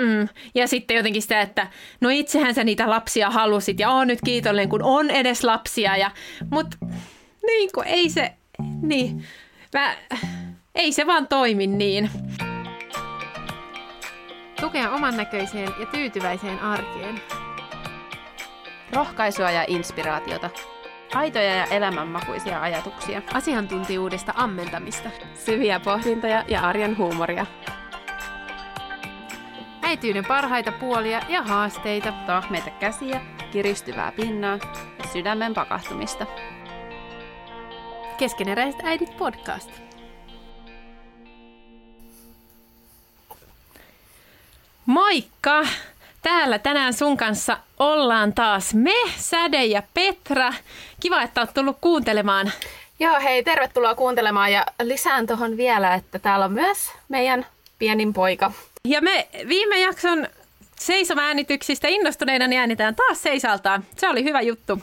Mm. Ja sitten jotenkin sitä, että no itsehän sä niitä lapsia halusit ja on nyt kiitollinen, kun on edes lapsia. Ja, mutta niin kuin ei se, niin, mä, ei se vaan toimi niin. Tukea oman näköiseen ja tyytyväiseen arkeen. Rohkaisua ja inspiraatiota. Aitoja ja elämänmakuisia ajatuksia. Asiantuntijuudesta ammentamista. Syviä pohdintoja ja arjen huumoria. Äityyden parhaita puolia ja haasteita. Tahmeita käsiä, kiristyvää pinnaa ja sydämen pakahtumista. Keskeneräiset äidit podcast. Moikka! Täällä tänään sun kanssa ollaan taas me, Säde ja Petra. Kiva, että oot tullut kuuntelemaan. Joo, hei, tervetuloa kuuntelemaan ja lisään tuohon vielä, että täällä on myös meidän pienin poika. Ja me viime jakson seisomaäänityksistä innostuneina niin äänitään taas seisaltaan. Se oli hyvä juttu.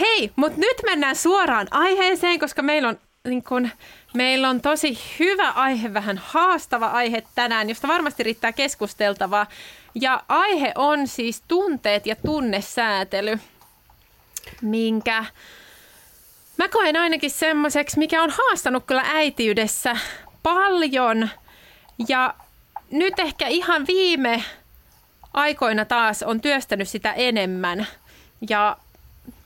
Hei, mutta nyt mennään suoraan aiheeseen, koska meillä on, niin kun, meillä on tosi hyvä aihe, vähän haastava aihe tänään, josta varmasti riittää keskusteltavaa. Ja aihe on siis tunteet ja tunnesäätely, minkä mä koen ainakin semmoiseksi, mikä on haastanut kyllä äitiydessä paljon. Ja nyt ehkä ihan viime aikoina taas on työstänyt sitä enemmän. Ja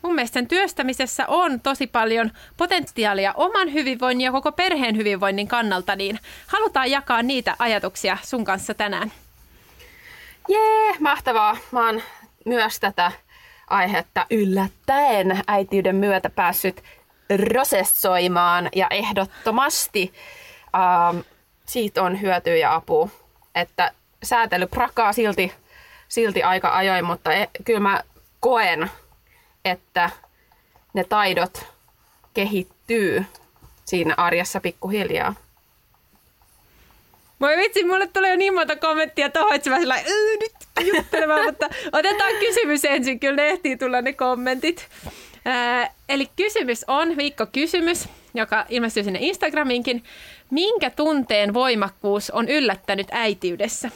mun mielestä sen työstämisessä on tosi paljon potentiaalia oman hyvinvoinnin ja koko perheen hyvinvoinnin kannalta, niin halutaan jakaa niitä ajatuksia sun kanssa tänään. Jee, mahtavaa. Mä oon myös tätä aihetta yllättäen äitiyden myötä päässyt prosessoimaan ja ehdottomasti ähm, siitä on hyötyä ja apua. Että säätely prakaa silti, silti aika ajoin, mutta e, kyllä mä koen, että ne taidot kehittyy siinä arjessa pikkuhiljaa. Voi vitsi, mulle tulee jo niin monta kommenttia tuohon, että mä sillä nyt juttelemaan, mutta otetaan kysymys ensin, kyllä ne ehtii tulla ne kommentit. Ää, eli kysymys on, viikko kysymys, joka ilmestyy sinne Instagraminkin. Minkä tunteen voimakkuus on yllättänyt äitiydessä?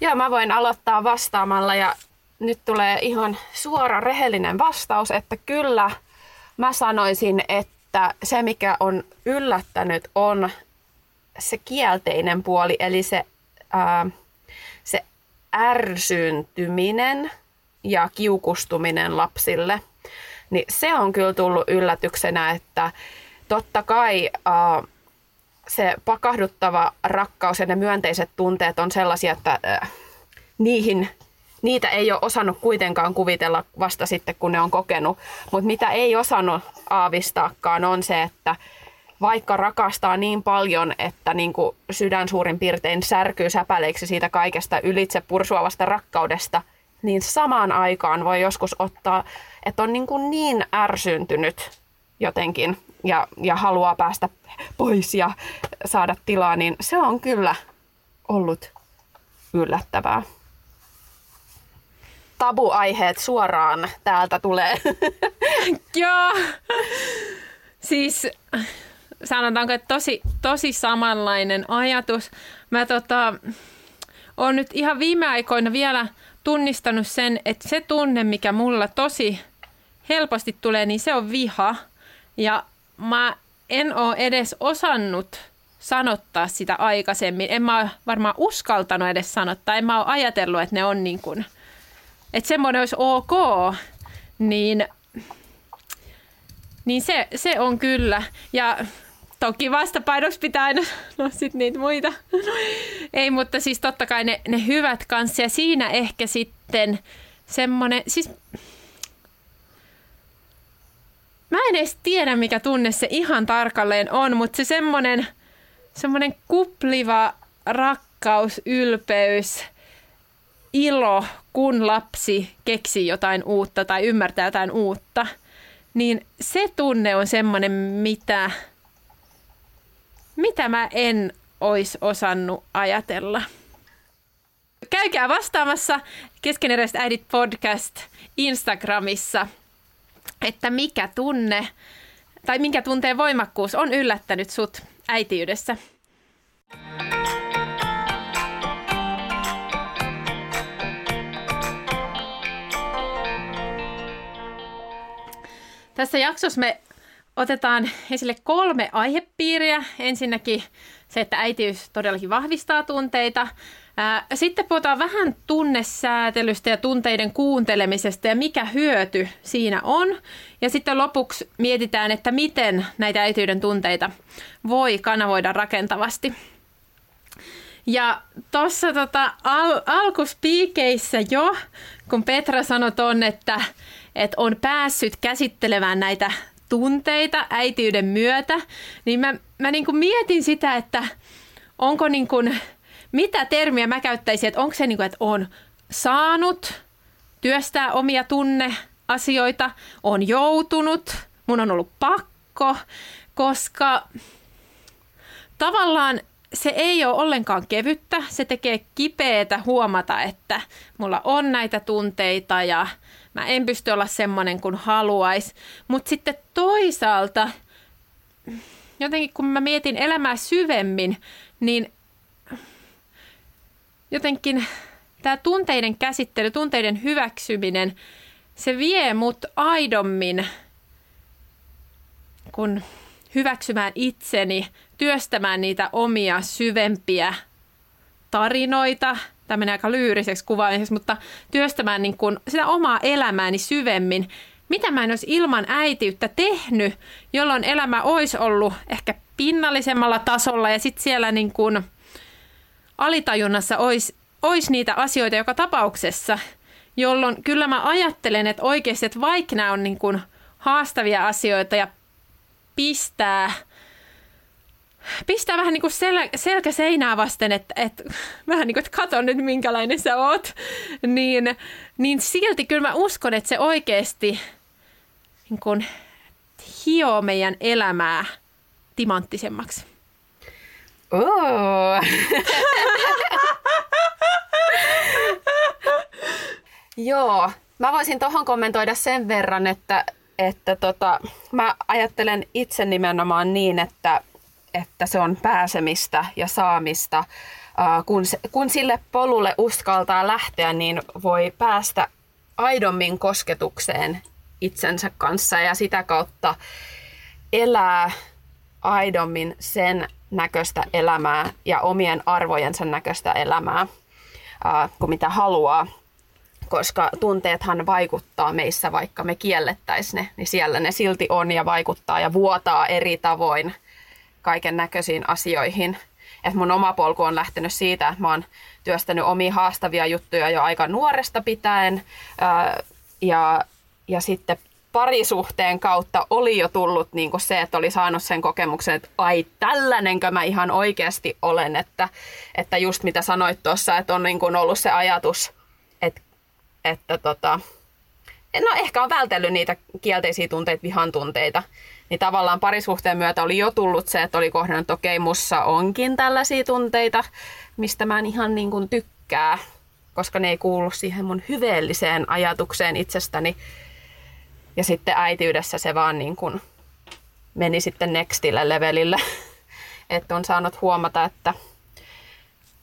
Joo, mä voin aloittaa vastaamalla ja nyt tulee ihan suora rehellinen vastaus, että kyllä mä sanoisin, että se mikä on yllättänyt on se kielteinen puoli, eli se, ää, se ärsyyntyminen ja kiukustuminen lapsille. Niin se on kyllä tullut yllätyksenä, että totta kai ää, se pakahduttava rakkaus ja ne myönteiset tunteet on sellaisia, että ää, niihin niitä ei ole osannut kuitenkaan kuvitella vasta sitten, kun ne on kokenut. Mutta mitä ei osannut aavistaakaan on se, että vaikka rakastaa niin paljon, että niin kuin sydän suurin piirtein särkyy säpäleiksi siitä kaikesta ylitse pursuavasta rakkaudesta, niin samaan aikaan voi joskus ottaa, että on niin, kuin niin ärsyntynyt jotenkin ja, ja haluaa päästä pois ja saada tilaa, niin se on kyllä ollut yllättävää tabuaiheet suoraan täältä tulee. Joo. Siis sanotaanko, että tosi, tosi samanlainen ajatus. Mä tota, oon nyt ihan viime aikoina vielä tunnistanut sen, että se tunne, mikä mulla tosi helposti tulee, niin se on viha. Ja mä en oo edes osannut sanottaa sitä aikaisemmin. En mä varmaan uskaltanut edes sanottaa. En mä ole ajatellut, että ne on niin kuin – että semmoinen olisi ok, niin, niin se, se on kyllä. Ja toki vastapainoksi pitää aina, no sit niitä muita. Ei, mutta siis totta kai ne, ne hyvät kanssa. Ja siinä ehkä sitten semmoinen, siis mä en edes tiedä mikä tunne se ihan tarkalleen on, mutta se semmoinen, semmoinen kupliva rakkaus, ylpeys, ilo, kun lapsi keksii jotain uutta tai ymmärtää jotain uutta, niin se tunne on semmoinen, mitä, mitä mä en olisi osannut ajatella. Käykää vastaamassa Keskeneräiset äidit podcast Instagramissa, että mikä tunne tai minkä tunteen voimakkuus on yllättänyt sut äitiydessä? Tässä jaksossa me otetaan esille kolme aihepiiriä. Ensinnäkin se, että äitiys todellakin vahvistaa tunteita. Sitten puhutaan vähän tunnesäätelystä ja tunteiden kuuntelemisesta ja mikä hyöty siinä on. Ja sitten lopuksi mietitään, että miten näitä äityyden tunteita voi kanavoida rakentavasti. Ja tuossa tota, al- alkuspiikeissä jo, kun Petra sanoi ton, että, että on päässyt käsittelemään näitä tunteita äitiyden myötä, niin mä, mä niin kuin mietin sitä, että onko niin kuin, mitä termiä mä käyttäisin, että onko se niin kuin, että on saanut työstää omia tunneasioita, on joutunut, mun on ollut pakko, koska tavallaan se ei ole ollenkaan kevyttä. Se tekee kipeätä huomata, että mulla on näitä tunteita ja mä en pysty olla semmoinen kuin haluais. Mutta sitten toisaalta, jotenkin kun mä mietin elämää syvemmin, niin jotenkin tämä tunteiden käsittely, tunteiden hyväksyminen, se vie mut aidommin, kun hyväksymään itseni, työstämään niitä omia syvempiä tarinoita, tämä menee aika lyyriseksi kuvaamiseksi, mutta työstämään niin kuin sitä omaa elämääni syvemmin, mitä mä en olisi ilman äitiyttä tehnyt, jolloin elämä olisi ollut ehkä pinnallisemmalla tasolla ja sitten siellä niin kuin alitajunnassa olisi, olisi niitä asioita joka tapauksessa, jolloin kyllä mä ajattelen, että oikeasti, että vaikka nämä on niin kuin haastavia asioita ja pistää, pistää vähän niin kuin sel, selkä seinää vasten, että, että vähän niin kuin, että kato nyt minkälainen sä oot, niin, niin silti kyllä mä uskon, että se oikeasti niin kuin, hioo meidän elämää timanttisemmaksi. Oh. Joo, mä voisin tuohon kommentoida sen verran, että että tota, mä ajattelen itse nimenomaan niin, että, että se on pääsemistä ja saamista. kun, se, kun sille polulle uskaltaa lähteä, niin voi päästä aidommin kosketukseen itsensä kanssa ja sitä kautta elää aidommin sen näköistä elämää ja omien arvojensa näköistä elämää kuin mitä haluaa koska tunteethan vaikuttaa meissä, vaikka me kiellettäisiin ne, niin siellä ne silti on ja vaikuttaa ja vuotaa eri tavoin kaiken näköisiin asioihin. Et mun oma polku on lähtenyt siitä, että mä oon työstänyt omia haastavia juttuja jo aika nuoresta pitäen ja, ja sitten parisuhteen kautta oli jo tullut niin kuin se, että oli saanut sen kokemuksen, että ai tällainenkö mä ihan oikeasti olen, että, että just mitä sanoit tuossa, että on niin kuin ollut se ajatus, että että tota, no ehkä on vältellyt niitä kielteisiä tunteita, vihan tunteita. Niin tavallaan parisuhteen myötä oli jo tullut se, että oli kohdannut, että okei, mussa onkin tällaisia tunteita, mistä mä en ihan niin kuin tykkää, koska ne ei kuulu siihen mun hyveelliseen ajatukseen itsestäni. Ja sitten äitiydessä se vaan niin kuin meni sitten nextille levelille, että on saanut huomata, että,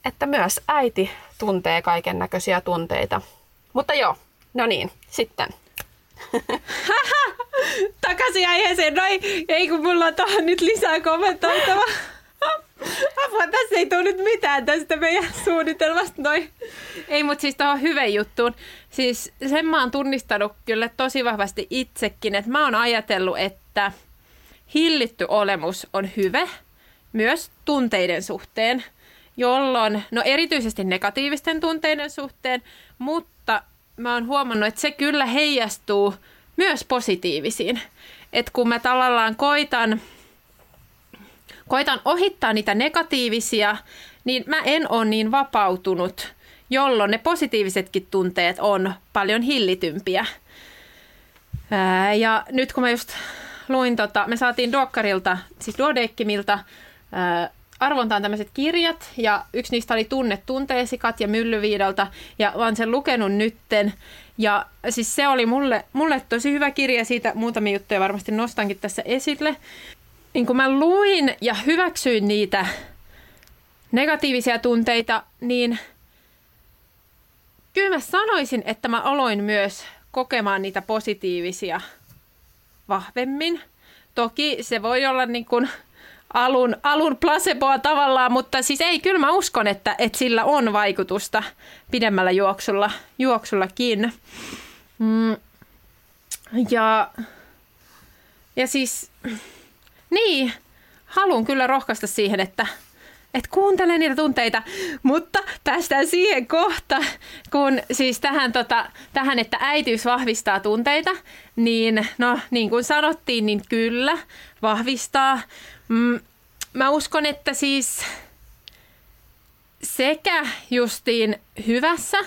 että myös äiti tuntee kaiken näköisiä tunteita mutta joo, no niin, sitten. Takaisin aiheeseen, noin. Ei kun mulla on tuohon nyt lisää kommentoitava. Apua, tässä ei tule nyt mitään tästä meidän suunnitelmasta noin. Ei, mutta siis tuohon hyvä juttuun. Siis sen mä oon tunnistanut kyllä tosi vahvasti itsekin, että mä oon ajatellut, että hillitty olemus on hyvä myös tunteiden suhteen, jolloin, no erityisesti negatiivisten tunteiden suhteen, mutta mä oon huomannut, että se kyllä heijastuu myös positiivisiin. Että kun mä tavallaan koitan, koitan ohittaa niitä negatiivisia, niin mä en ole niin vapautunut, jolloin ne positiivisetkin tunteet on paljon hillitympiä. Ja nyt kun mä just luin, tota, me saatiin Dokkarilta, siis Duodekkimilta, arvontaan tämmöiset kirjat ja yksi niistä oli Tunne tunteesi Katja Myllyviidalta ja vaan sen lukenut nytten. Ja siis se oli mulle, mulle tosi hyvä kirja, siitä muutamia juttuja varmasti nostankin tässä esille. Niin kun mä luin ja hyväksyin niitä negatiivisia tunteita, niin kyllä mä sanoisin, että mä aloin myös kokemaan niitä positiivisia vahvemmin. Toki se voi olla niin kuin alun, alun placeboa tavallaan, mutta siis ei, kyllä mä uskon, että, että sillä on vaikutusta pidemmällä juoksulla, juoksullakin. Mm. Ja, ja siis, niin, haluan kyllä rohkaista siihen, että, että kuuntele niitä tunteita, mutta päästään siihen kohta, kun siis tähän, tota, tähän, että äitiys vahvistaa tunteita, niin no niin kuin sanottiin, niin kyllä vahvistaa. Mm, mä uskon, että siis sekä justiin hyvässä,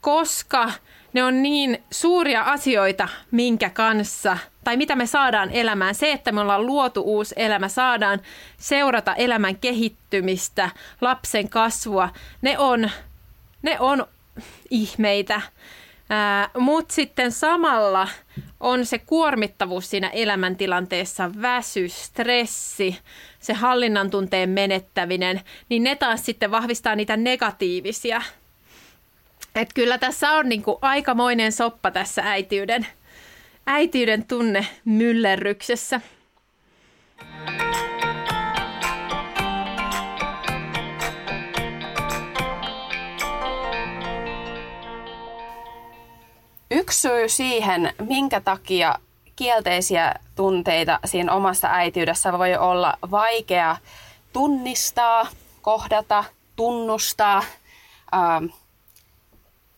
koska ne on niin suuria asioita, minkä kanssa, tai mitä me saadaan elämään. Se, että me ollaan luotu uusi elämä, saadaan seurata elämän kehittymistä, lapsen kasvua, ne on, ne on ihmeitä. Mutta sitten samalla on se kuormittavuus siinä elämäntilanteessa, väsy, stressi, se hallinnan tunteen menettäminen, niin ne taas sitten vahvistaa niitä negatiivisia. Et kyllä tässä on niinku aikamoinen soppa tässä äitiyden, äitiyden tunne myllerryksessä. Yksi syy siihen, minkä takia kielteisiä tunteita siinä omassa äityydessä voi olla vaikea tunnistaa, kohdata, tunnustaa, ähm,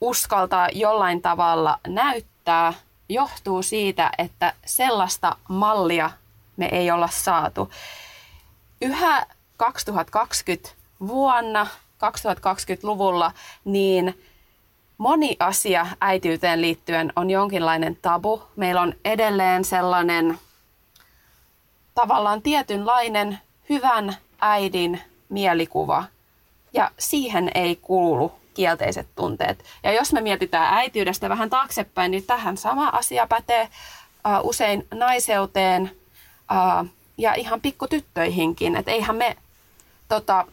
uskaltaa jollain tavalla näyttää, johtuu siitä, että sellaista mallia me ei olla saatu. Yhä 2020 vuonna, 2020-luvulla, niin moni asia äitiyteen liittyen on jonkinlainen tabu. Meillä on edelleen sellainen tavallaan tietynlainen hyvän äidin mielikuva ja siihen ei kuulu kielteiset tunteet. Ja jos me mietitään äitiydestä vähän taaksepäin, niin tähän sama asia pätee uh, usein naiseuteen uh, ja ihan pikkutyttöihinkin. Että eihän me tota,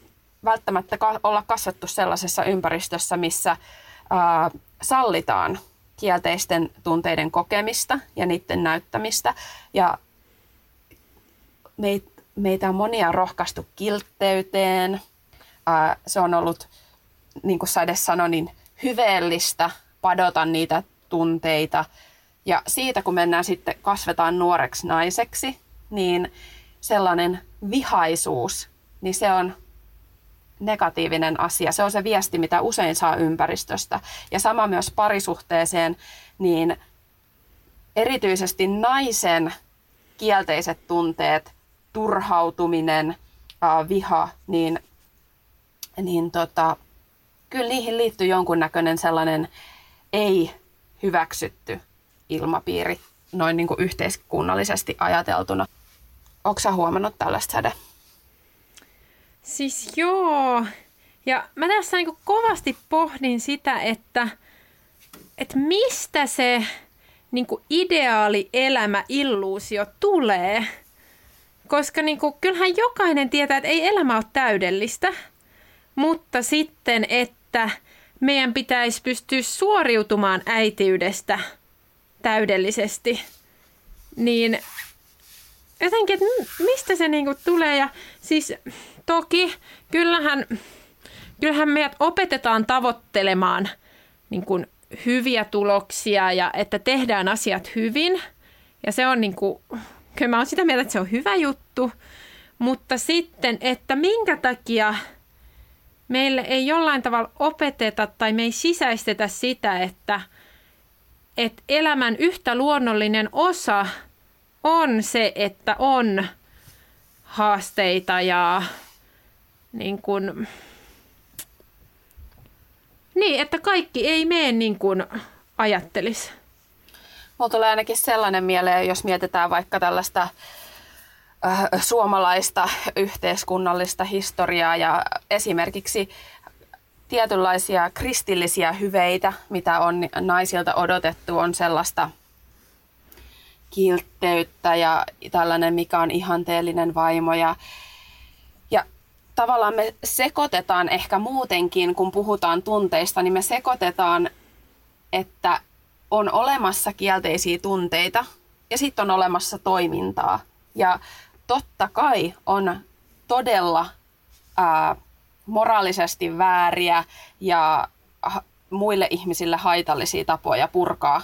välttämättä ka- olla kasvattu sellaisessa ympäristössä, missä uh, sallitaan kielteisten tunteiden kokemista ja niiden näyttämistä. Ja meitä on monia rohkaistu kiltteyteen. Se on ollut, niin kuin Sade sanoi, niin hyveellistä padota niitä tunteita. Ja siitä, kun mennään sitten, kasvetaan nuoreksi naiseksi, niin sellainen vihaisuus, niin se on negatiivinen asia. Se on se viesti, mitä usein saa ympäristöstä. Ja sama myös parisuhteeseen, niin erityisesti naisen kielteiset tunteet, turhautuminen, viha, niin, niin tota, kyllä niihin liittyy jonkunnäköinen sellainen ei hyväksytty ilmapiiri noin niin kuin yhteiskunnallisesti ajateltuna. Onko sä huomannut tällaista säde? Siis joo. Ja mä tässä niin kovasti pohdin sitä, että, että mistä se niin ideaali elämä illuusio tulee. Koska niin kuin, kyllähän jokainen tietää, että ei elämä ole täydellistä, mutta sitten, että meidän pitäisi pystyä suoriutumaan äitiydestä täydellisesti, niin jotenkin, että mistä se niinku tulee. Ja siis toki kyllähän, kyllähän meidät opetetaan tavoittelemaan niin kuin hyviä tuloksia ja että tehdään asiat hyvin. Ja se on niin kuin, kyllä mä oon sitä mieltä, että se on hyvä juttu. Mutta sitten, että minkä takia meille ei jollain tavalla opeteta tai me ei sisäistetä sitä, että, että elämän yhtä luonnollinen osa on se, että on haasteita ja niin kuin, niin, että kaikki ei mene niin kuin ajattelisi. Mulla tulee ainakin sellainen mieleen, jos mietitään vaikka tällaista äh, suomalaista yhteiskunnallista historiaa ja esimerkiksi tietynlaisia kristillisiä hyveitä, mitä on naisilta odotettu, on sellaista kiltteyttä ja tällainen, mikä on ihanteellinen vaimo ja tavallaan me sekoitetaan ehkä muutenkin, kun puhutaan tunteista, niin me sekoitetaan, että on olemassa kielteisiä tunteita ja sitten on olemassa toimintaa. Ja totta kai on todella ää, moraalisesti vääriä ja muille ihmisille haitallisia tapoja purkaa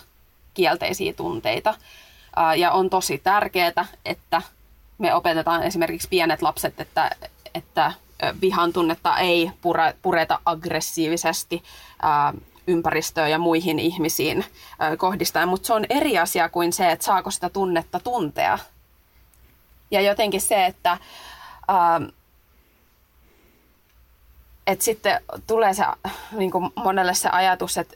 kielteisiä tunteita. Ää, ja on tosi tärkeää, että me opetetaan esimerkiksi pienet lapset, että, että vihan tunnetta ei pure, pureta aggressiivisesti ää, ympäristöön ja muihin ihmisiin ää, kohdistaen, mutta se on eri asia kuin se, että saako sitä tunnetta tuntea. Ja jotenkin se, että ää, et sitten tulee se niin kuin monelle se ajatus, että,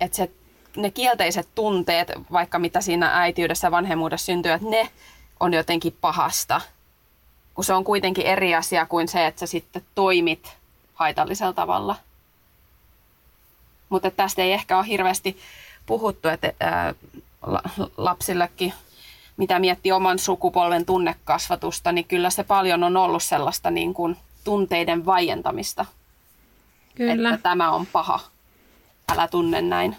että se, ne kielteiset tunteet, vaikka mitä siinä äitiydessä vanhemmuudessa syntyy, että ne on jotenkin pahasta. Kun se on kuitenkin eri asia kuin se, että sä sitten toimit haitallisella tavalla. Mutta tästä ei ehkä ole hirveästi puhuttu, että ää, lapsillekin, mitä miettii oman sukupolven tunnekasvatusta, niin kyllä se paljon on ollut sellaista niin kuin tunteiden vaientamista. Kyllä. Että tämä on paha. Älä tunne näin.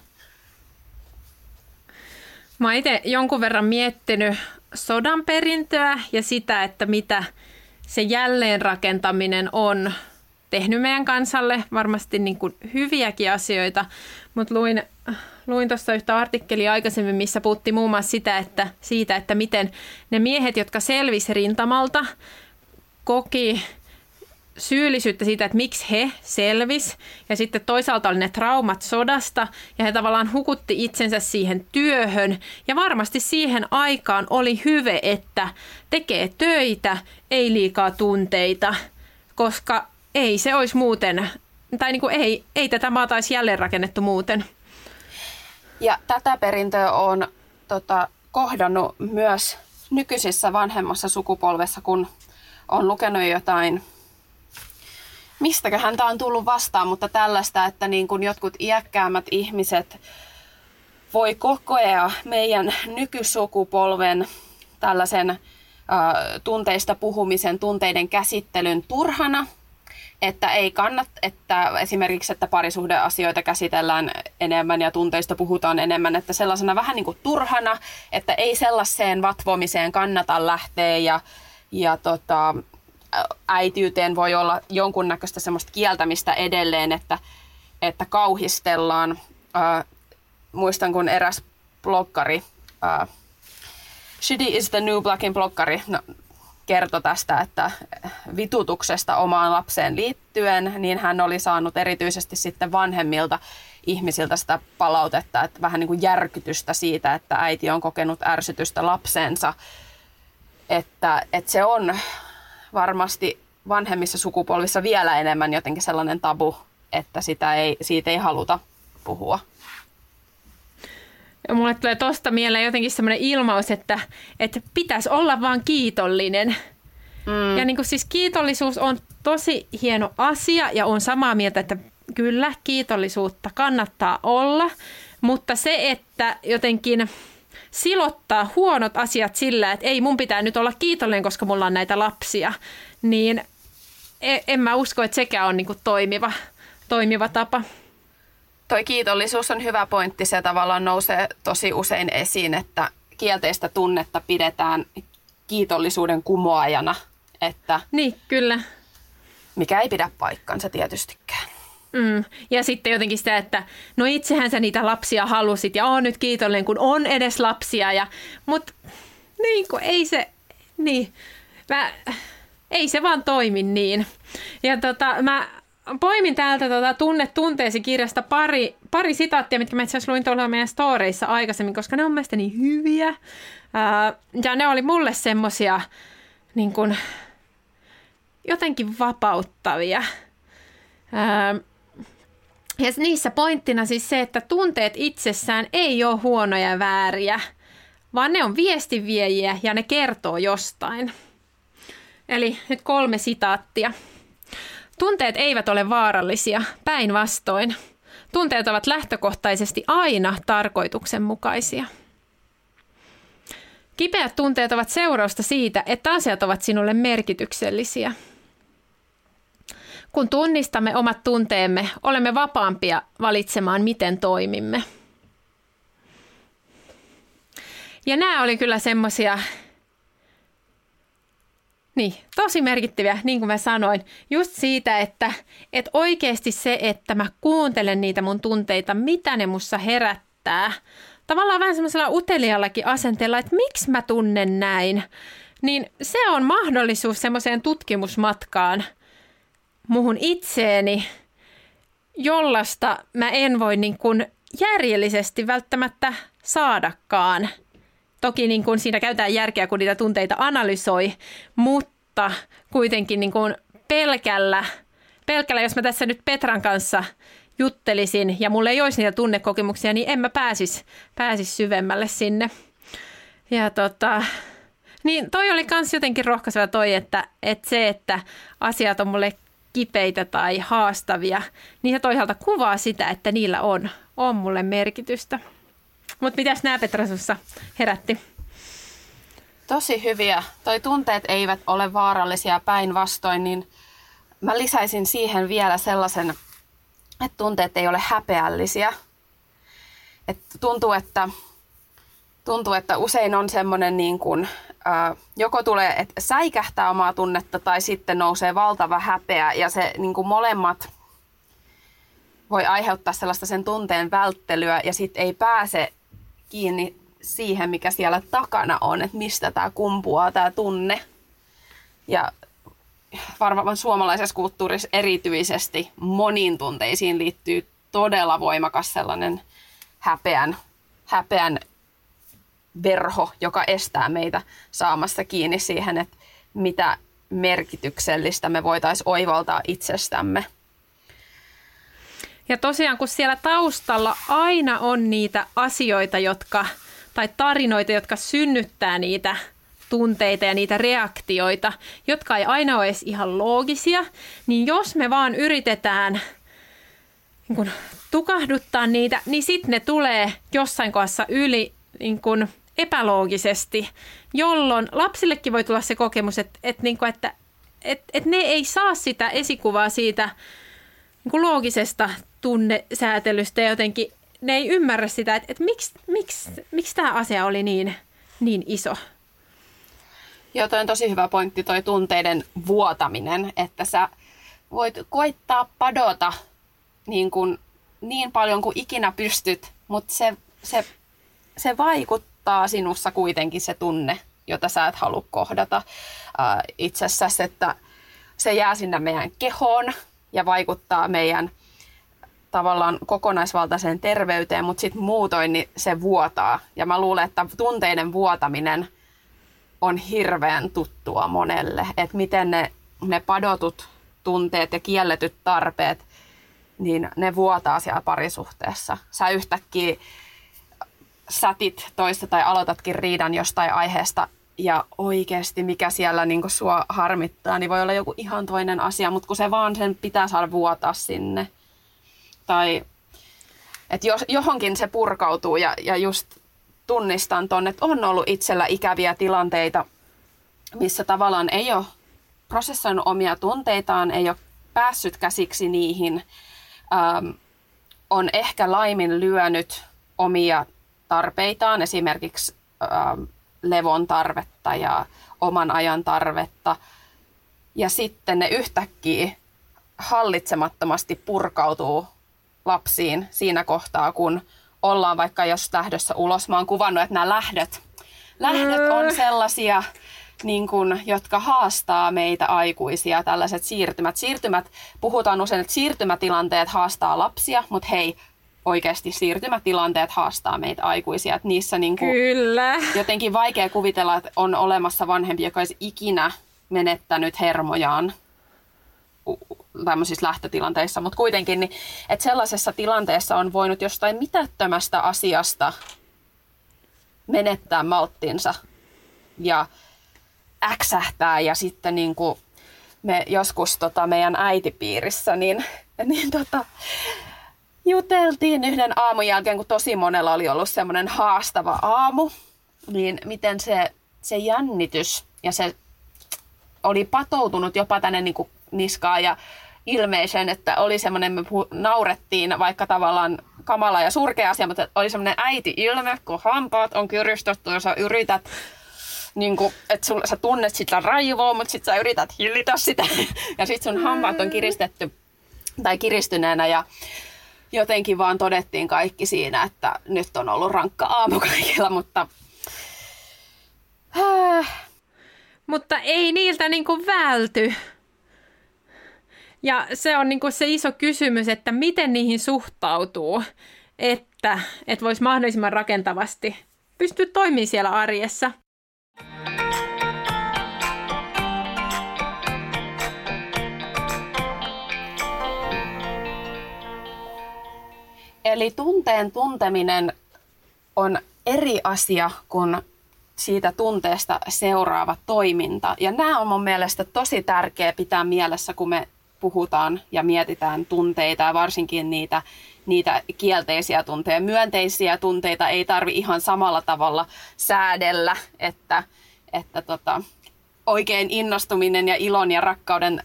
Mä itse jonkun verran miettinyt sodan perintöä ja sitä, että mitä se jälleenrakentaminen on tehnyt meidän kansalle. Varmasti niin kuin hyviäkin asioita, mutta luin, luin tuossa yhtä artikkelia aikaisemmin, missä puhuttiin muun muassa sitä, että, siitä, että miten ne miehet, jotka selvisi rintamalta, koki syyllisyyttä siitä, että miksi he selvis. Ja sitten toisaalta oli ne traumat sodasta ja he tavallaan hukutti itsensä siihen työhön. Ja varmasti siihen aikaan oli hyve, että tekee töitä, ei liikaa tunteita, koska ei se olisi muuten, tai niin kuin ei, ei tätä maata olisi jälleen rakennettu muuten. Ja tätä perintöä on tota, kohdannut myös nykyisissä vanhemmassa sukupolvessa, kun on lukenut jotain mistäköhän tämä on tullut vastaan, mutta tällaista, että niin kuin jotkut iäkkäämmät ihmiset voi kokea meidän nykysukupolven tällaisen ä, tunteista puhumisen, tunteiden käsittelyn turhana, että ei kannat, että esimerkiksi, että parisuhdeasioita käsitellään enemmän ja tunteista puhutaan enemmän, että sellaisena vähän niin kuin turhana, että ei sellaiseen vatvomiseen kannata lähteä ja, ja tota, äitiyteen voi olla jonkunnäköistä semmoista kieltämistä edelleen, että, että kauhistellaan. Äh, muistan, kun eräs blokkari, äh, Shitty is the new blackin blokkari, no, kertoi tästä, että vitutuksesta omaan lapseen liittyen, niin hän oli saanut erityisesti sitten vanhemmilta ihmisiltä sitä palautetta, että vähän niin kuin järkytystä siitä, että äiti on kokenut ärsytystä lapsensa. Että, että se on varmasti vanhemmissa sukupolvissa vielä enemmän jotenkin sellainen tabu, että sitä ei, siitä ei haluta puhua. Mulle tulee tosta mieleen jotenkin semmoinen ilmaus, että, että pitäisi olla vaan kiitollinen. Mm. Ja niin kuin siis kiitollisuus on tosi hieno asia ja on samaa mieltä, että kyllä kiitollisuutta kannattaa olla, mutta se, että jotenkin silottaa huonot asiat sillä, että ei mun pitää nyt olla kiitollinen, koska mulla on näitä lapsia, niin e, en mä usko, että sekään on niinku toimiva, toimiva tapa. Toi kiitollisuus on hyvä pointti. Se tavallaan nousee tosi usein esiin, että kielteistä tunnetta pidetään kiitollisuuden kumoajana. Että niin, kyllä. Mikä ei pidä paikkansa tietystikään. Mm. Ja sitten jotenkin sitä, että no itsehän sä niitä lapsia halusit ja on nyt kiitollinen, kun on edes lapsia. Ja, mutta niin kuin ei se, niin, mä, ei se vaan toimi niin. Ja tota, mä poimin täältä tota Tunne tunteesi kirjasta pari, pari sitaattia, mitkä mä itse luin tuolla meidän storeissa aikaisemmin, koska ne on mielestäni niin hyviä. Ää, ja ne oli mulle semmosia niin kuin, jotenkin vapauttavia. Ää, ja niissä pointtina siis se, että tunteet itsessään ei ole huonoja ja vääriä, vaan ne on viestiviejiä ja ne kertoo jostain. Eli nyt kolme sitaattia. Tunteet eivät ole vaarallisia, päinvastoin. Tunteet ovat lähtökohtaisesti aina tarkoituksenmukaisia. Kipeät tunteet ovat seurausta siitä, että asiat ovat sinulle merkityksellisiä. Kun tunnistamme omat tunteemme, olemme vapaampia valitsemaan, miten toimimme. Ja nämä oli kyllä semmoisia, niin, tosi merkittäviä, niin kuin mä sanoin. Just siitä, että, että oikeasti se, että mä kuuntelen niitä mun tunteita, mitä ne mussa herättää. Tavallaan vähän semmoisella uteliallakin asenteella, että miksi mä tunnen näin. Niin se on mahdollisuus semmoiseen tutkimusmatkaan muhun itseeni, jollasta mä en voi niin kuin järjellisesti välttämättä saadakaan. Toki niin kuin siinä käytetään järkeä, kun niitä tunteita analysoi, mutta kuitenkin niin kuin pelkällä, pelkällä, jos mä tässä nyt Petran kanssa juttelisin ja mulle ei olisi niitä tunnekokemuksia, niin en mä pääsisi pääsis syvemmälle sinne. Ja tota, niin toi oli kans jotenkin rohkaiseva toi, että, että se, että asiat on mulle kipeitä tai haastavia, niin se toisaalta kuvaa sitä, että niillä on, on mulle merkitystä. Mutta mitäs nämä Petra sussa herätti? Tosi hyviä. Toi tunteet eivät ole vaarallisia päinvastoin, niin mä lisäisin siihen vielä sellaisen, että tunteet ei ole häpeällisiä. Et tuntuu, että, tuntuu, että usein on semmoinen niin kuin, ää, joko tulee, että säikähtää omaa tunnetta tai sitten nousee valtava häpeä ja se niin kuin molemmat voi aiheuttaa sellaista sen tunteen välttelyä ja sitten ei pääse kiinni siihen, mikä siellä takana on, että mistä tämä kumpuaa, tämä tunne. Ja varmaan suomalaisessa kulttuurissa erityisesti moniin tunteisiin liittyy todella voimakas sellainen häpeän, häpeän verho, joka estää meitä saamasta kiinni siihen, että mitä merkityksellistä me voitaisiin oivaltaa itsestämme. Ja tosiaan, kun siellä taustalla aina on niitä asioita, jotka, tai tarinoita, jotka synnyttää niitä tunteita ja niitä reaktioita, jotka ei aina ole edes ihan loogisia, niin jos me vaan yritetään niin kun, tukahduttaa niitä, niin sitten ne tulee jossain kohdassa yli niin kun, epäloogisesti, jolloin lapsillekin voi tulla se kokemus, että, että, niin että, että, että ne ei saa sitä esikuvaa siitä niin kuin loogisesta tunnesäätelystä ja jotenkin ne ei ymmärrä sitä, että, että miksi, miksi, miksi tämä asia oli niin, niin iso. Joo, toi on tosi hyvä pointti, toi tunteiden vuotaminen, että sä voit koittaa padota niin, kuin, niin paljon kuin ikinä pystyt, mutta se, se, se vaikuttaa sinussa kuitenkin se tunne, jota sä et halua kohdata äh, itsessäsi, että se jää sinne meidän kehoon ja vaikuttaa meidän tavallaan kokonaisvaltaiseen terveyteen, mutta sitten muutoin niin se vuotaa. Ja mä luulen, että tunteiden vuotaminen on hirveän tuttua monelle. Että miten ne, ne padotut tunteet ja kielletyt tarpeet, niin ne vuotaa siellä parisuhteessa. Sä yhtäkkiä sätit toista tai aloitatkin riidan jostain aiheesta ja oikeasti mikä siellä niin sua harmittaa, niin voi olla joku ihan toinen asia, mutta kun se vaan sen pitää saada vuotaa sinne – tai että jos, johonkin se purkautuu ja, ja just tunnistan ton, että on ollut itsellä ikäviä tilanteita, missä tavallaan ei ole prosessoinut omia tunteitaan, ei ole päässyt käsiksi niihin, ähm, on ehkä laimin lyönyt omia tarpeitaan, esimerkiksi ähm, levon tarvetta ja oman ajan tarvetta, ja sitten ne yhtäkkiä hallitsemattomasti purkautuu lapsiin siinä kohtaa, kun ollaan vaikka jos lähdössä ulos. Mä oon kuvannut, että nämä lähdöt, lähdöt on mm. sellaisia, niin kun, jotka haastaa meitä aikuisia, tällaiset siirtymät. Siirtymät, puhutaan usein, että siirtymätilanteet haastaa lapsia, mutta hei, oikeasti siirtymätilanteet haastaa meitä aikuisia. Että niissä niin kuin Kyllä. jotenkin vaikea kuvitella, että on olemassa vanhempi, joka olisi ikinä menettänyt hermojaan tämmöisissä lähtötilanteissa, mutta kuitenkin, niin, että sellaisessa tilanteessa on voinut jostain mitättömästä asiasta menettää malttinsa ja äksähtää ja sitten niin kuin me joskus tota, meidän äitipiirissä, niin, niin tota, juteltiin yhden aamun jälkeen, kun tosi monella oli ollut semmoinen haastava aamu, niin miten se, se jännitys ja se oli patoutunut jopa tänne niin niskaan ja ilmeisen, että oli semmoinen, me naurettiin, vaikka tavallaan kamala ja surkea asia, mutta oli semmoinen äiti-ilme, kun hampaat on kyristetty ja sä yrität niin kuin, että sul, sä tunnet sitä raivoa, mutta sit sä yrität hillitä sitä. Ja sit sun hampaat on kiristetty tai kiristyneenä ja jotenkin vaan todettiin kaikki siinä, että nyt on ollut rankka aamu kaikilla, mutta... Mutta ei niiltä niin kuin välty. Ja se on niin kuin se iso kysymys, että miten niihin suhtautuu, että, että voisi mahdollisimman rakentavasti pystyä toimimaan siellä arjessa. Eli tunteen tunteminen on eri asia kuin siitä tunteesta seuraava toiminta. Ja nämä on mun mielestä tosi tärkeä pitää mielessä, kun me puhutaan ja mietitään tunteita ja varsinkin niitä, niitä kielteisiä tunteita. Myönteisiä tunteita ei tarvi ihan samalla tavalla säädellä, että, että tota, oikein innostuminen ja ilon ja rakkauden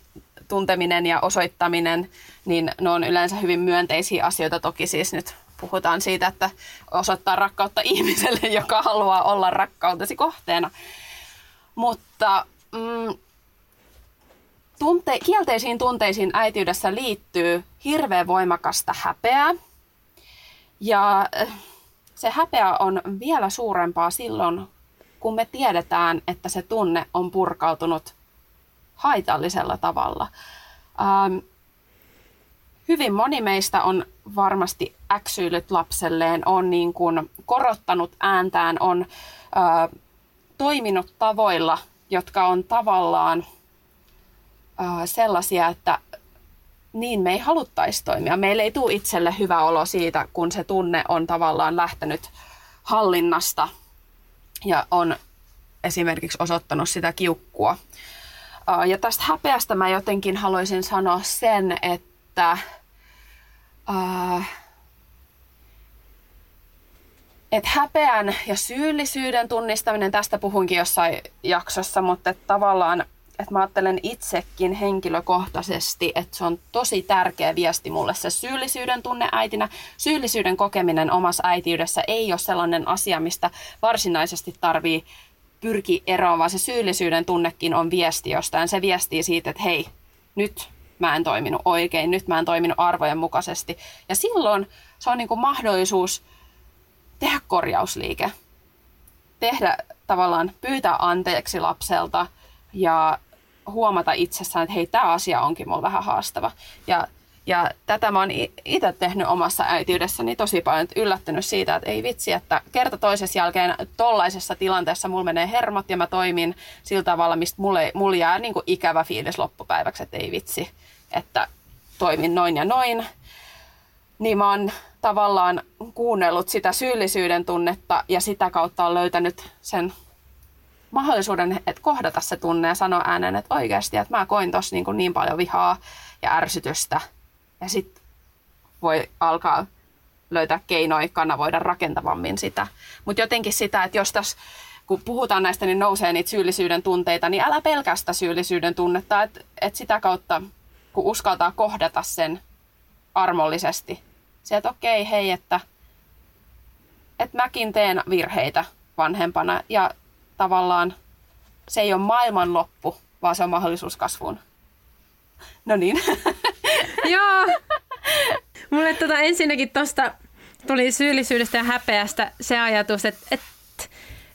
tunteminen ja osoittaminen, niin ne on yleensä hyvin myönteisiä asioita. Toki siis nyt puhutaan siitä, että osoittaa rakkautta ihmiselle, joka haluaa olla rakkautesi kohteena. Mutta mm, tunte, kielteisiin tunteisiin äitiydessä liittyy hirveän voimakasta häpeää. Ja äh, se häpeä on vielä suurempaa silloin, kun me tiedetään, että se tunne on purkautunut haitallisella tavalla. Ähm, hyvin moni meistä on varmasti äksyillyt lapselleen, on niin kuin korottanut ääntään, on äh, toiminut tavoilla, jotka on tavallaan äh, sellaisia, että niin me ei haluttaisi toimia. Meille ei tule itselle hyvä olo siitä, kun se tunne on tavallaan lähtenyt hallinnasta ja on esimerkiksi osoittanut sitä kiukkua. Ja tästä häpeästä mä jotenkin haluaisin sanoa sen, että uh, et häpeän ja syyllisyyden tunnistaminen, tästä puhuinkin jossain jaksossa, mutta et tavallaan että mä ajattelen itsekin henkilökohtaisesti, että se on tosi tärkeä viesti mulle se syyllisyyden tunne äitinä. Syyllisyyden kokeminen omassa äitiydessä ei ole sellainen asia, mistä varsinaisesti tarvii pyrki eroon, vaan se syyllisyyden tunnekin on viesti jostain. Se viestii siitä, että hei, nyt mä en toiminut oikein, nyt mä en toiminut arvojen mukaisesti. Ja silloin se on niin kuin mahdollisuus tehdä korjausliike. Tehdä tavallaan, pyytää anteeksi lapselta ja huomata itsessään, että hei, tämä asia onkin mulla vähän haastava. Ja ja tätä mä oon itse tehnyt omassa äitiydessäni tosi paljon, yllättynyt siitä, että ei vitsi, että kerta toisessa jälkeen tollaisessa tilanteessa mulla menee hermot ja mä toimin sillä tavalla, mistä mulle, mulle jää niin kuin ikävä fiilis loppupäiväksi, että ei vitsi, että toimin noin ja noin. Niin mä oon tavallaan kuunnellut sitä syyllisyyden tunnetta ja sitä kautta on löytänyt sen mahdollisuuden, että kohdata se tunne ja sanoa äänen, että oikeasti, että mä koin tossa niin, niin paljon vihaa ja ärsytystä – ja sitten voi alkaa löytää keinoja kanavoida rakentavammin sitä. Mutta jotenkin sitä, että jos tässä kun puhutaan näistä, niin nousee niitä syyllisyyden tunteita, niin älä pelkästä syyllisyyden tunnetta, että et sitä kautta, kun uskaltaa kohdata sen armollisesti, se, että okei, hei, että, että mäkin teen virheitä vanhempana ja tavallaan se ei ole maailman loppu, vaan se on mahdollisuus kasvuun. No niin. Joo. Mulle tota ensinnäkin tuosta tuli syyllisyydestä ja häpeästä se ajatus, että, että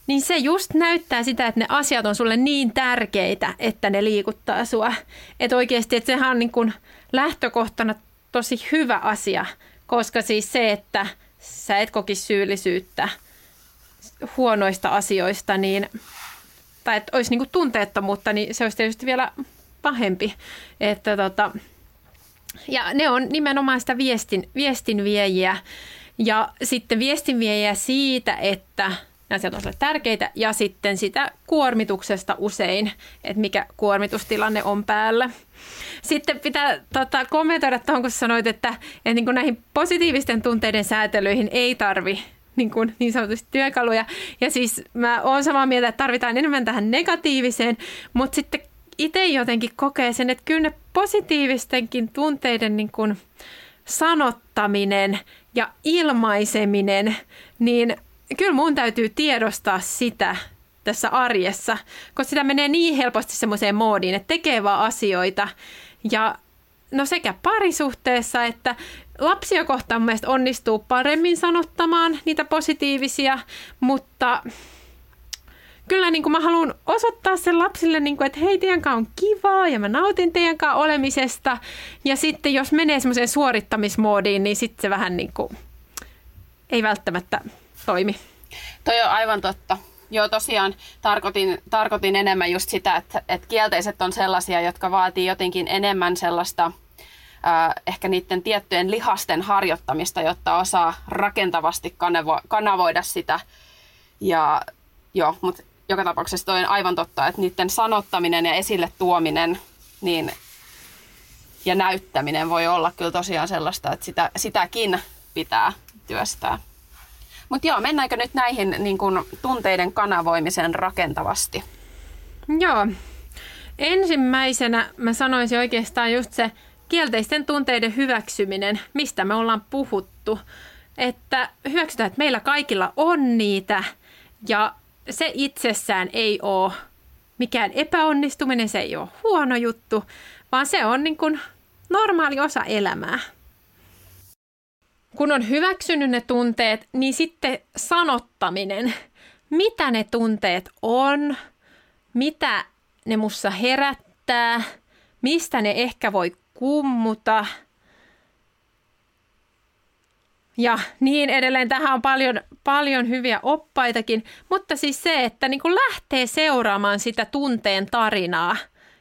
niin se just näyttää sitä, että ne asiat on sulle niin tärkeitä, että ne liikuttaa sua. Että oikeasti, että sehän on niin kuin lähtökohtana tosi hyvä asia, koska siis se, että sä et kokisi syyllisyyttä huonoista asioista, niin, tai että olisi niin kuin tunteettomuutta, niin se olisi tietysti vielä pahempi. Että tota, ja ne on nimenomaan sitä viestin, viestinviejiä ja sitten viestinviejiä siitä, että ne asiat on tärkeitä ja sitten sitä kuormituksesta usein, että mikä kuormitustilanne on päällä. Sitten pitää tota, kommentoida tuohon, kun sanoit, että, että niin kuin näihin positiivisten tunteiden säätelyihin ei tarvi niin, kuin, niin sanotusti työkaluja. Ja siis mä oon samaa mieltä, että tarvitaan enemmän tähän negatiiviseen, mutta sitten itse jotenkin kokee sen, että kyllä ne positiivistenkin tunteiden niin kuin sanottaminen ja ilmaiseminen, niin kyllä mun täytyy tiedostaa sitä tässä arjessa, koska sitä menee niin helposti semmoiseen moodiin, että tekee vaan asioita. Ja no sekä parisuhteessa että lapsia kohtaan mielestäni onnistuu paremmin sanottamaan niitä positiivisia, mutta kyllä niin kuin mä haluan osoittaa sen lapsille, niin kuin, että hei, teidän on kivaa ja mä nautin teidän olemisesta. Ja sitten jos menee semmoiseen suorittamismoodiin, niin sitten se vähän niin kuin ei välttämättä toimi. Toi on aivan totta. Joo, tosiaan tarkoitin, tarkoitin enemmän just sitä, että, että kielteiset on sellaisia, jotka vaatii jotenkin enemmän sellaista äh, ehkä niiden tiettyjen lihasten harjoittamista, jotta osaa rakentavasti kanavo, kanavoida sitä. Ja joo, mutta joka tapauksessa toi on aivan totta, että niiden sanottaminen ja esille tuominen niin, ja näyttäminen voi olla kyllä tosiaan sellaista, että sitä, sitäkin pitää työstää. Mutta joo, mennäänkö nyt näihin niin kun, tunteiden kanavoimisen rakentavasti? Joo. Ensimmäisenä mä sanoisin oikeastaan just se kielteisten tunteiden hyväksyminen, mistä me ollaan puhuttu. Että hyväksytään, että meillä kaikilla on niitä ja se itsessään ei ole mikään epäonnistuminen, se ei ole huono juttu, vaan se on niin kuin normaali osa elämää. Kun on hyväksynyt ne tunteet, niin sitten sanottaminen, mitä ne tunteet on, mitä ne mussa herättää, mistä ne ehkä voi kummuta – ja niin edelleen. Tähän on paljon, paljon hyviä oppaitakin, mutta siis se, että niin kuin lähtee seuraamaan sitä tunteen tarinaa,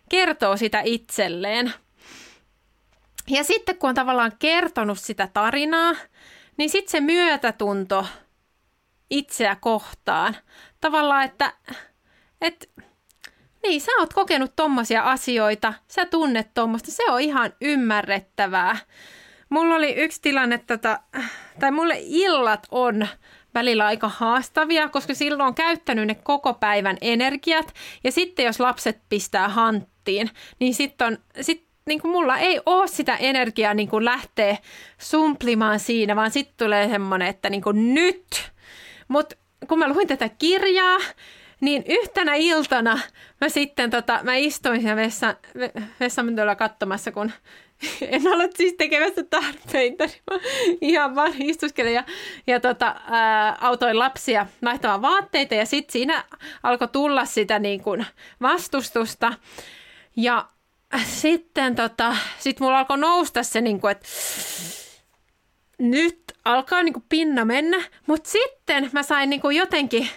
kertoo sitä itselleen. Ja sitten kun on tavallaan kertonut sitä tarinaa, niin sitten se myötätunto itseä kohtaan. Tavallaan, että, että niin, sä oot kokenut tommosia asioita, sä tunnet tommosta, se on ihan ymmärrettävää. Mulla oli yksi tilanne, tota, tai mulle illat on välillä aika haastavia, koska silloin on käyttänyt ne koko päivän energiat. Ja sitten jos lapset pistää hanttiin, niin sitten on, sit, niin kuin mulla ei ole sitä energiaa niin kuin lähteä sumplimaan siinä, vaan sitten tulee semmoinen, että niin kuin nyt. Mutta kun mä luin tätä kirjaa, niin yhtenä iltana mä sitten tota, mä istuin siellä vessan, vessan katsomassa, kun en ole siis tekemässä tarpeita, niin mä ihan vaan istuskelen ja, ja tota, ää, autoin lapsia vaihtamaan vaatteita ja sitten siinä alkoi tulla sitä niin kuin vastustusta ja sitten tota, sit mulla alkoi nousta se, niin kuin, että nyt alkaa niin kuin pinna mennä, mutta sitten mä sain niin kuin jotenkin,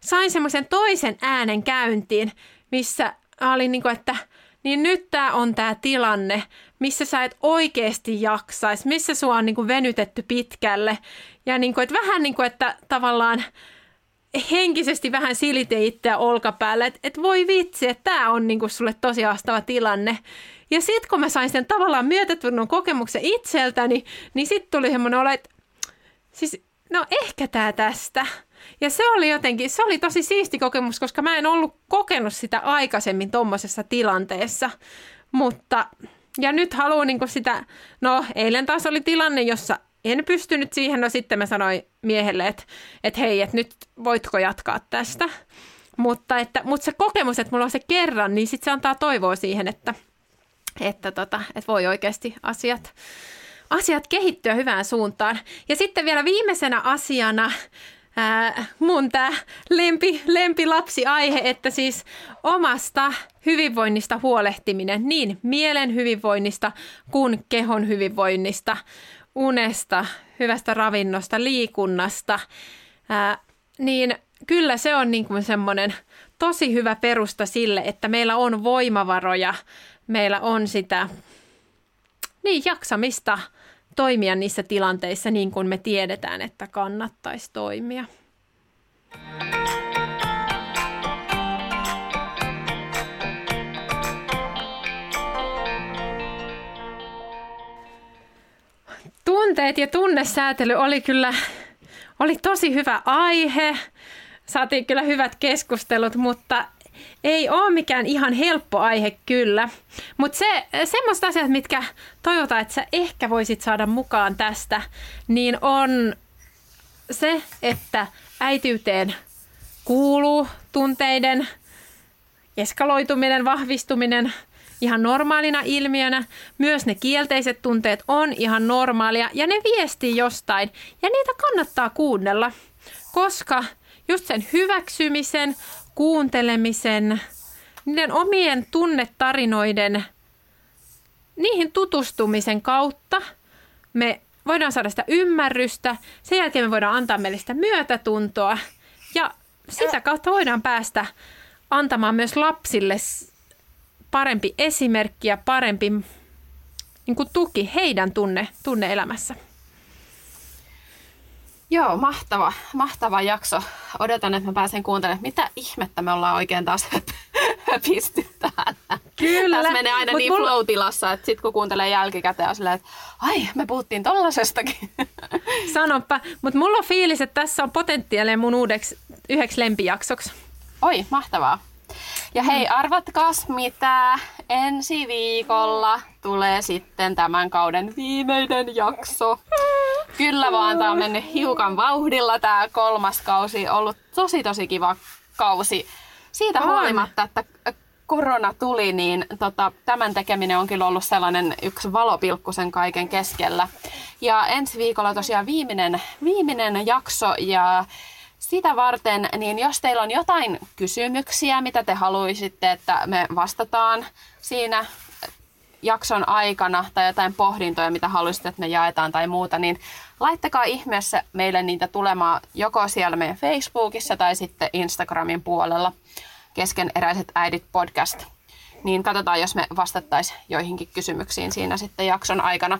sain semmoisen toisen äänen käyntiin, missä olin niin kuin, että niin nyt tämä on tämä tilanne, missä sä et oikeasti jaksaisi, missä sua on niin kuin venytetty pitkälle. Ja niin kuin, että vähän niin kuin, että tavallaan henkisesti vähän silite itseä olkapäälle, että, että voi vitsi, että tämä on niin kuin sulle tosi haastava tilanne. Ja sitten kun mä sain sen tavallaan myötätunnon kokemuksen itseltäni, niin sitten tuli semmoinen olo, että siis no ehkä tämä tästä. Ja se oli jotenkin, se oli tosi siisti kokemus, koska mä en ollut kokenut sitä aikaisemmin tuommoisessa tilanteessa. Mutta ja nyt haluan niin sitä, no eilen taas oli tilanne, jossa en pystynyt siihen, no sitten mä sanoin miehelle, että, että hei, että nyt voitko jatkaa tästä. Mutta, että, mutta se kokemus, että mulla on se kerran, niin sitten se antaa toivoa siihen, että, että, tota, että voi oikeasti asiat, asiat kehittyä hyvään suuntaan. Ja sitten vielä viimeisenä asiana ää, mun tämä lempi, lempilapsiaihe, että siis omasta hyvinvoinnista huolehtiminen, niin mielen hyvinvoinnista kuin kehon hyvinvoinnista, unesta, hyvästä ravinnosta, liikunnasta, ää, niin kyllä se on niin kuin semmoinen tosi hyvä perusta sille, että meillä on voimavaroja, meillä on sitä niin jaksamista – toimia niissä tilanteissa niin kuin me tiedetään, että kannattaisi toimia. Tunteet ja tunnesäätely oli kyllä oli tosi hyvä aihe. Saatiin kyllä hyvät keskustelut, mutta ei ole mikään ihan helppo aihe kyllä, mutta se, semmoista asiat, mitkä toivotaan, että sä ehkä voisit saada mukaan tästä, niin on se, että äitiyteen kuuluu tunteiden eskaloituminen, vahvistuminen ihan normaalina ilmiönä. Myös ne kielteiset tunteet on ihan normaalia ja ne viestii jostain. Ja niitä kannattaa kuunnella, koska just sen hyväksymisen, kuuntelemisen, niiden omien tunnetarinoiden, niihin tutustumisen kautta me voidaan saada sitä ymmärrystä, sen jälkeen me voidaan antaa meille sitä myötätuntoa. Ja sitä kautta voidaan päästä antamaan myös lapsille parempi esimerkki ja parempi niin kuin tuki heidän tunne, tunneelämässä. Joo, mahtava, mahtava jakso. Odotan, että mä pääsen kuuntelemaan, mitä ihmettä me ollaan oikein taas höpisty täällä. Kyllä. Tässä menee aina Mut niin mulla- flow-tilassa, että sit kun kuuntelee jälkikäteen on silleen, että ai, me puhuttiin tollasestakin. Sanoppa, mutta mulla on fiilis, että tässä on potentiaalia mun uudeksi yhdeksi lempijaksoksi. Oi, mahtavaa. Ja hei, arvatkaas mitä ensi viikolla tulee sitten tämän kauden viimeinen jakso. Kyllä vaan, tää on mennyt hiukan vauhdilla tää kolmas kausi. Ollut tosi tosi kiva kausi. Siitä huolimatta, että korona tuli, niin tota, tämän tekeminen on kyllä ollut sellainen yksi valopilkku sen kaiken keskellä. Ja ensi viikolla tosiaan viimeinen, viimeinen jakso ja sitä varten, niin jos teillä on jotain kysymyksiä, mitä te haluaisitte, että me vastataan siinä jakson aikana tai jotain pohdintoja, mitä haluaisitte, että me jaetaan tai muuta, niin laittakaa ihmeessä meille niitä tulemaan joko siellä meidän Facebookissa tai sitten Instagramin puolella keskeneräiset äidit podcast. Niin katsotaan, jos me vastattaisiin joihinkin kysymyksiin siinä sitten jakson aikana.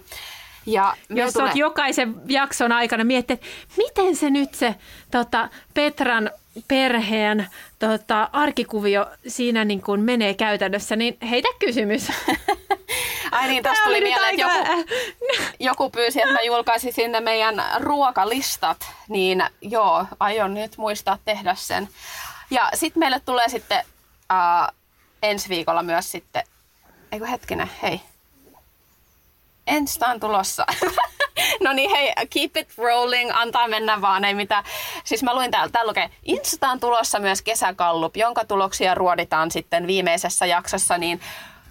Ja Jos olet jokaisen jakson aikana miettinyt, että miten se nyt se tota, Petran perheen tota, arkikuvio siinä niin kuin menee käytännössä, niin heitä kysymys. Ai niin, tästä tuli mieleen, että joku, joku pyysi, että mä julkaisin sinne meidän ruokalistat, niin joo, aion nyt muistaa tehdä sen. Ja sitten meille tulee sitten uh, ensi viikolla myös sitten, eikö hetkinen, hei. Ensta on tulossa. no niin, hei, keep it rolling, antaa mennä vaan, ei mitään. Siis mä luin täällä, täällä lukee, Insta on tulossa myös kesäkallup, jonka tuloksia ruoditaan sitten viimeisessä jaksossa, niin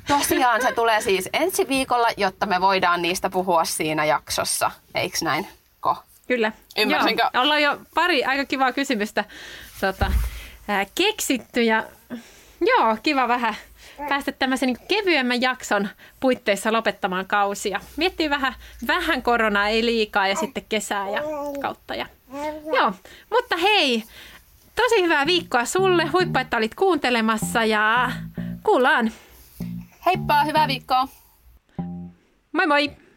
tosiaan se tulee siis ensi viikolla, jotta me voidaan niistä puhua siinä jaksossa, eiks näin? Ko? Kyllä. Ymmärsinkö? Joo, ollaan jo pari aika kivaa kysymystä tota, ää, keksitty ja joo, kiva vähän päästä tämmöisen niin kevyemmän jakson puitteissa lopettamaan kausia. Miettii vähän, vähän koronaa, ei liikaa ja sitten kesää ja kautta. Ja, joo, mutta hei, tosi hyvää viikkoa sulle. Huippa, että olit kuuntelemassa ja kuullaan. Heippa, hyvää viikkoa! Moi moi!